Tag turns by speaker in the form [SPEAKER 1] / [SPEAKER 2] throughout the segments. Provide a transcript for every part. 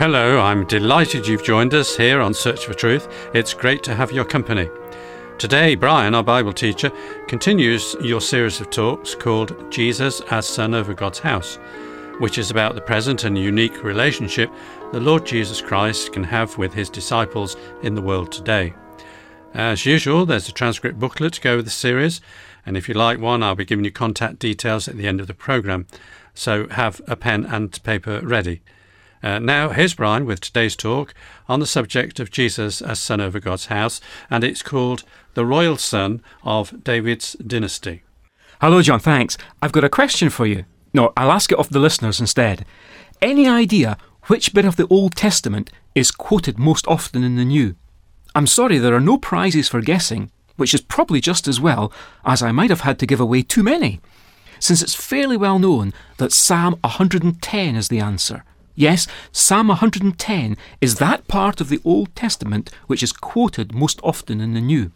[SPEAKER 1] Hello, I'm delighted you've joined us here on Search for Truth. It's great to have your company. Today, Brian, our Bible teacher, continues your series of talks called Jesus as Son over God's House, which is about the present and unique relationship the Lord Jesus Christ can have with his disciples in the world today. As usual, there's a transcript booklet to go with the series, and if you like one, I'll be giving you contact details at the end of the programme, so have a pen and paper ready. Uh, now, here's Brian with today's talk on the subject of Jesus as Son over God's house, and it's called The Royal Son of David's Dynasty.
[SPEAKER 2] Hello, John, thanks. I've got a question for you. No, I'll ask it of the listeners instead. Any idea which bit of the Old Testament is quoted most often in the New? I'm sorry there are no prizes for guessing, which is probably just as well, as I might have had to give away too many, since it's fairly well known that Psalm 110 is the answer. Yes, Psalm 110 is that part of the Old Testament which is quoted most often in the New.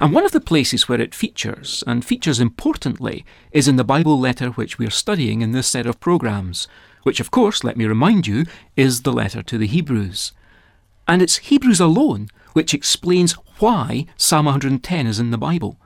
[SPEAKER 2] And one of the places where it features, and features importantly, is in the Bible letter which we are studying in this set of programs, which, of course, let me remind you, is the letter to the Hebrews. And it's Hebrews alone which explains why Psalm 110 is in the Bible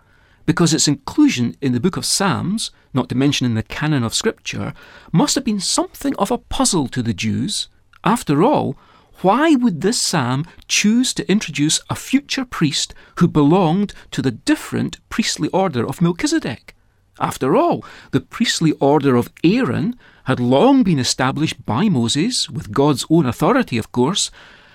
[SPEAKER 2] because its inclusion in the book of Psalms, not to mention in the canon of Scripture, must have been something of a puzzle to the Jews. After all, why would this psalm choose to introduce a future priest who belonged to the different priestly order of Melchizedek? After all, the priestly order of Aaron had long been established by Moses, with God's own authority, of course,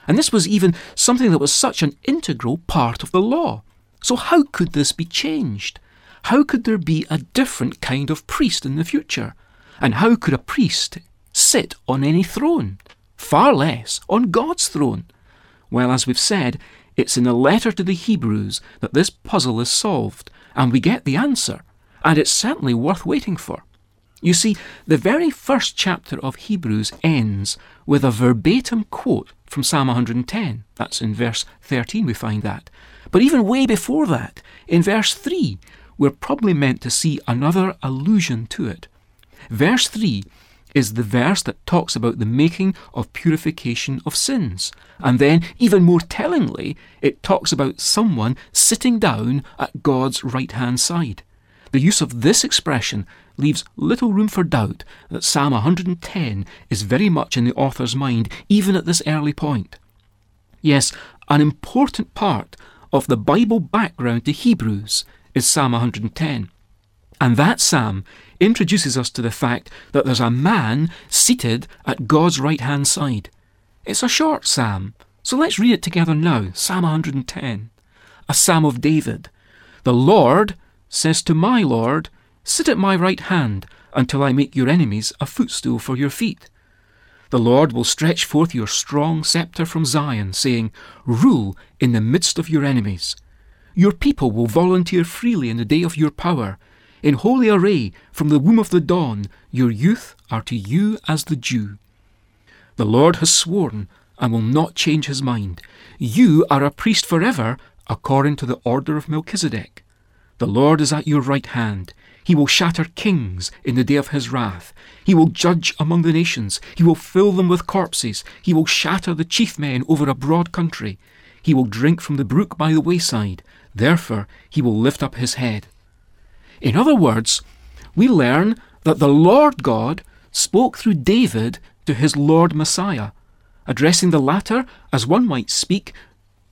[SPEAKER 2] and this was even something that was such an integral part of the law. So, how could this be changed? How could there be a different kind of priest in the future? And how could a priest sit on any throne? Far less on God's throne. Well, as we've said, it's in the letter to the Hebrews that this puzzle is solved, and we get the answer, and it's certainly worth waiting for. You see, the very first chapter of Hebrews ends with a verbatim quote from Psalm 110. That's in verse 13, we find that. But even way before that, in verse 3, we're probably meant to see another allusion to it. Verse 3 is the verse that talks about the making of purification of sins. And then, even more tellingly, it talks about someone sitting down at God's right hand side. The use of this expression leaves little room for doubt that Psalm 110 is very much in the author's mind, even at this early point. Yes, an important part of the Bible background to Hebrews is Psalm 110. And that psalm introduces us to the fact that there's a man seated at God's right hand side. It's a short psalm, so let's read it together now Psalm 110. A psalm of David. The Lord says to my Lord, Sit at my right hand until I make your enemies a footstool for your feet. The Lord will stretch forth your strong sceptre from Zion, saying, Rule in the midst of your enemies. Your people will volunteer freely in the day of your power. In holy array, from the womb of the dawn, your youth are to you as the dew. The Lord has sworn and will not change his mind. You are a priest forever, according to the order of Melchizedek. The Lord is at your right hand. He will shatter kings in the day of his wrath. He will judge among the nations. He will fill them with corpses. He will shatter the chief men over a broad country. He will drink from the brook by the wayside. Therefore, he will lift up his head. In other words, we learn that the Lord God spoke through David to his Lord Messiah, addressing the latter as one might speak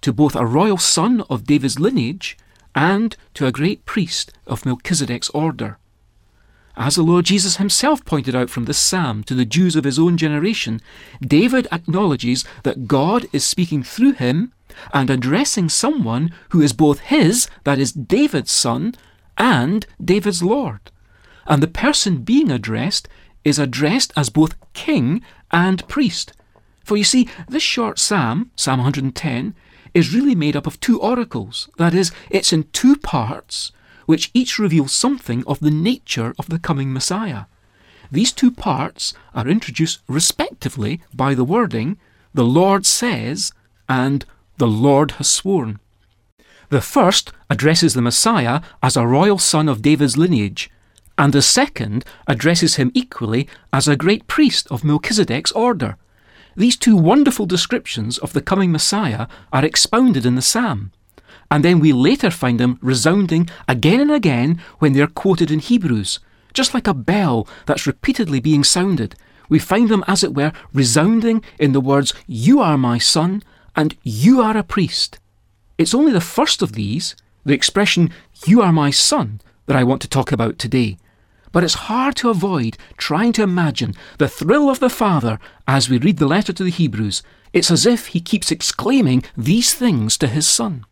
[SPEAKER 2] to both a royal son of David's lineage and to a great priest of Melchizedek's order. As the Lord Jesus himself pointed out from this psalm to the Jews of his own generation, David acknowledges that God is speaking through him and addressing someone who is both his, that is, David's son, and David's Lord. And the person being addressed is addressed as both king and priest. For you see, this short psalm, Psalm 110, is really made up of two oracles. That is, it's in two parts, which each reveal something of the nature of the coming Messiah. These two parts are introduced respectively by the wording, the Lord says, and the Lord has sworn. The first addresses the Messiah as a royal son of David's lineage, and the second addresses him equally as a great priest of Melchizedek's order. These two wonderful descriptions of the coming Messiah are expounded in the Psalm, and then we later find them resounding again and again when they are quoted in Hebrews, just like a bell that's repeatedly being sounded. We find them, as it were, resounding in the words, You are my son, and you are a priest. It's only the first of these, the expression, You are my son, that I want to talk about today. But it's hard to avoid trying to imagine the thrill of the Father as we read the letter to the Hebrews. It's as if he keeps exclaiming these things to his Son.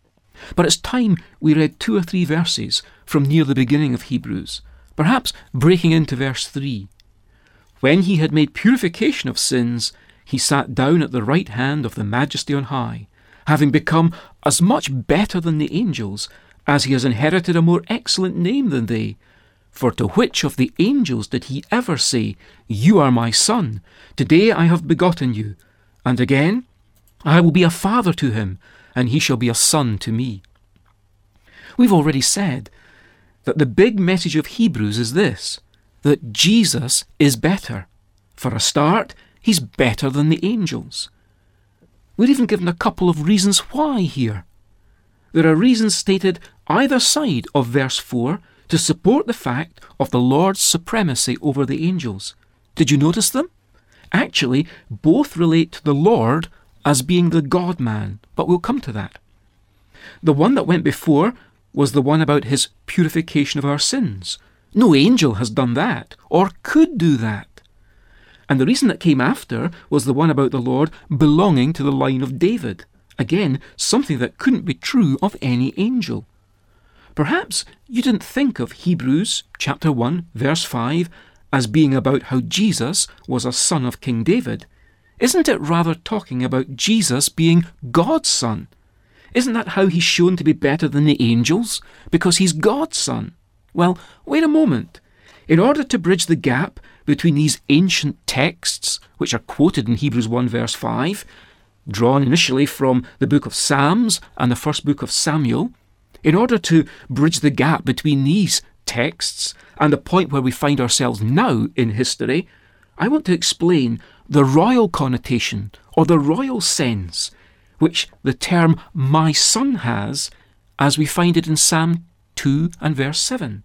[SPEAKER 2] But it's time we read two or three verses from near the beginning of Hebrews, perhaps breaking into verse 3. When he had made purification of sins, he sat down at the right hand of the Majesty on high, having become as much better than the angels as he has inherited a more excellent name than they. For to which of the angels did he ever say, You are my son, today I have begotten you? And again, I will be a father to him, and he shall be a son to me. We've already said that the big message of Hebrews is this that Jesus is better. For a start, he's better than the angels. We're even given a couple of reasons why here. There are reasons stated either side of verse 4 to support the fact of the Lord's supremacy over the angels. Did you notice them? Actually, both relate to the Lord as being the God man, but we'll come to that. The one that went before was the one about his purification of our sins. No angel has done that, or could do that. And the reason that came after was the one about the Lord belonging to the line of David. Again, something that couldn't be true of any angel. Perhaps you didn't think of Hebrews chapter 1 verse 5 as being about how Jesus was a son of King David. Isn't it rather talking about Jesus being God's son? Isn't that how he's shown to be better than the angels? Because he's God's son. Well, wait a moment. In order to bridge the gap between these ancient texts, which are quoted in Hebrews 1 verse 5, drawn initially from the book of Psalms and the first book of Samuel, in order to bridge the gap between these texts and the point where we find ourselves now in history, I want to explain the royal connotation or the royal sense which the term my son has as we find it in Psalm 2 and verse 7.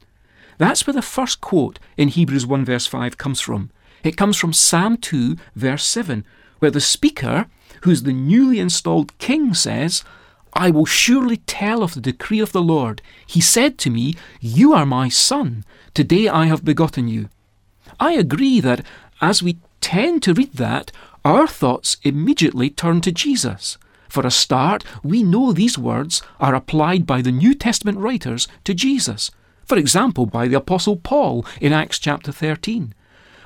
[SPEAKER 2] That's where the first quote in Hebrews 1 verse 5 comes from. It comes from Psalm 2 verse 7, where the speaker, who's the newly installed king, says, I will surely tell of the decree of the Lord. He said to me, You are my son. Today I have begotten you. I agree that as we tend to read that, our thoughts immediately turn to Jesus. For a start, we know these words are applied by the New Testament writers to Jesus. For example, by the Apostle Paul in Acts chapter 13.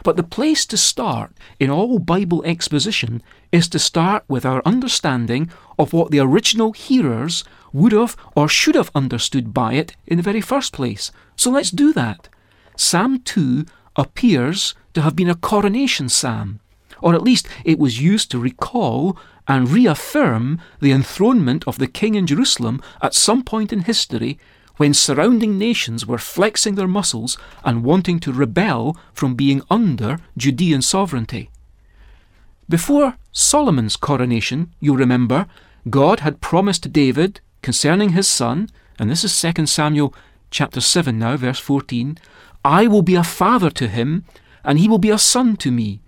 [SPEAKER 2] But the place to start in all Bible exposition is to start with our understanding of what the original hearers would have or should have understood by it in the very first place. So let's do that. Psalm 2 appears to have been a coronation psalm, or at least it was used to recall and reaffirm the enthronement of the king in Jerusalem at some point in history when surrounding nations were flexing their muscles and wanting to rebel from being under Judean sovereignty. Before Solomon's coronation, you'll remember, God had promised David concerning his son, and this is 2 Samuel chapter 7 now, verse 14, I will be a father to him, and he will be a son to me.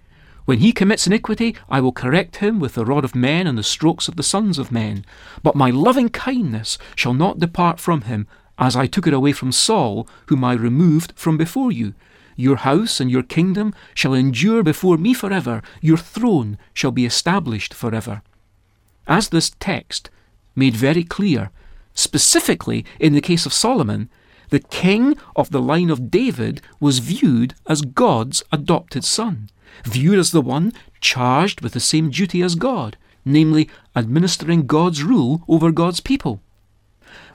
[SPEAKER 2] When he commits iniquity, I will correct him with the rod of men and the strokes of the sons of men. But my loving kindness shall not depart from him, as I took it away from Saul, whom I removed from before you. Your house and your kingdom shall endure before me forever, your throne shall be established forever. As this text made very clear, specifically in the case of Solomon, the king of the line of David was viewed as God's adopted son, viewed as the one charged with the same duty as God, namely administering God's rule over God's people.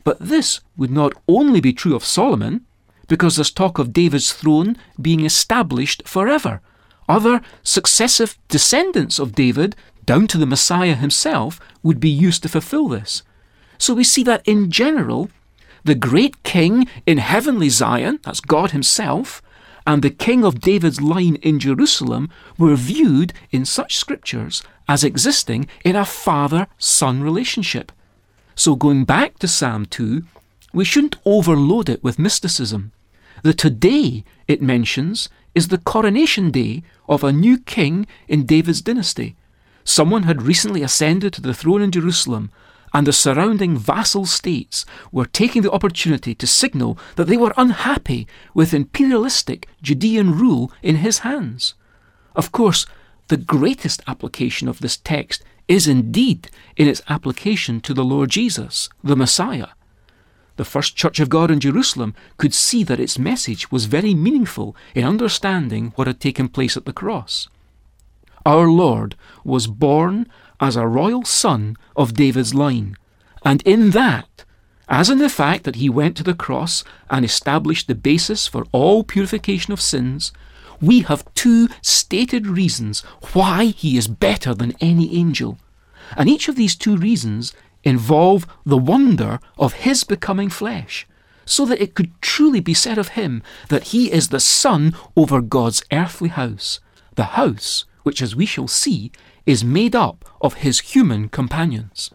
[SPEAKER 2] But this would not only be true of Solomon, because there's talk of David's throne being established forever. Other successive descendants of David, down to the Messiah himself, would be used to fulfill this. So we see that in general, the great king in heavenly Zion, that's God himself, and the king of David's line in Jerusalem were viewed in such scriptures as existing in a father son relationship. So, going back to Psalm 2, we shouldn't overload it with mysticism. The today it mentions is the coronation day of a new king in David's dynasty. Someone had recently ascended to the throne in Jerusalem, and the surrounding vassal states were taking the opportunity to signal that they were unhappy with imperialistic Judean rule in his hands. Of course, the greatest application of this text is indeed in its application to the Lord Jesus, the Messiah. The first Church of God in Jerusalem could see that its message was very meaningful in understanding what had taken place at the cross. Our Lord was born as a royal son of David's line, and in that, as in the fact that he went to the cross and established the basis for all purification of sins, we have two stated reasons why he is better than any angel. And each of these two reasons involve the wonder of his becoming flesh, so that it could truly be said of him that he is the son over God's earthly house, the house which, as we shall see, is made up of his human companions.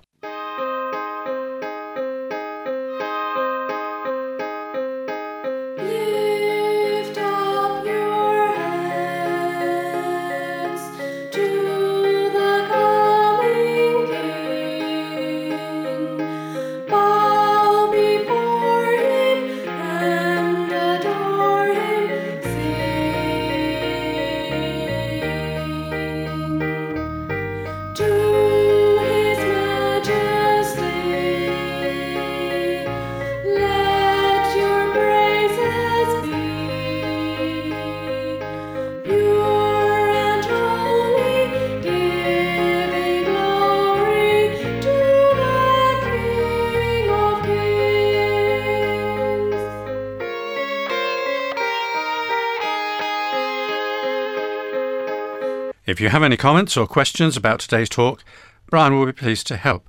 [SPEAKER 1] If you have any comments or questions about today's talk, Brian will be pleased to help.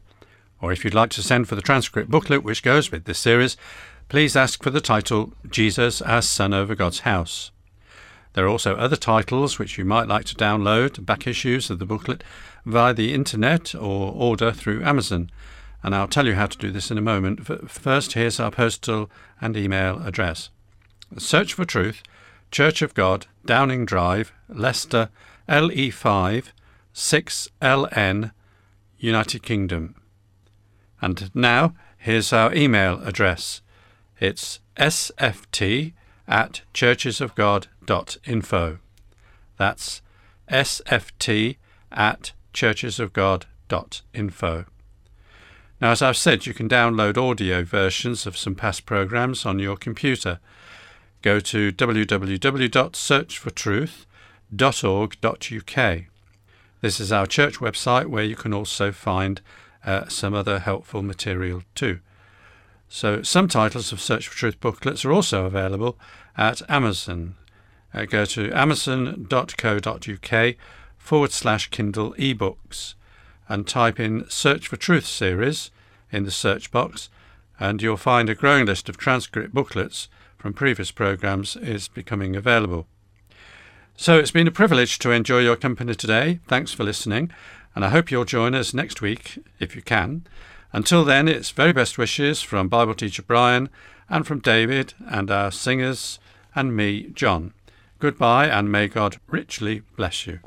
[SPEAKER 1] Or if you'd like to send for the transcript booklet which goes with this series, please ask for the title Jesus as Son over God's House. There are also other titles which you might like to download, back issues of the booklet, via the internet or order through Amazon. And I'll tell you how to do this in a moment. But First, here's our postal and email address. Search for Truth, Church of God, Downing Drive, Leicester, LE5 6LN, United Kingdom. And now, here's our email address. It's sft at churchesofgod.info. That's sft at churchesofgod.info. Now, as I've said, you can download audio versions of some past programs on your computer. Go to www.searchfortruth.com www.churchwebsite.org.uk. This is our church website where you can also find uh, some other helpful material too. So, some titles of Search for Truth booklets are also available at Amazon. Uh, go to amazon.co.uk forward slash Kindle ebooks and type in Search for Truth series in the search box, and you'll find a growing list of transcript booklets from previous programs is becoming available. So it's been a privilege to enjoy your company today. Thanks for listening, and I hope you'll join us next week if you can. Until then, it's very best wishes from Bible teacher Brian and from David and our singers and me, John. Goodbye, and may God richly bless you.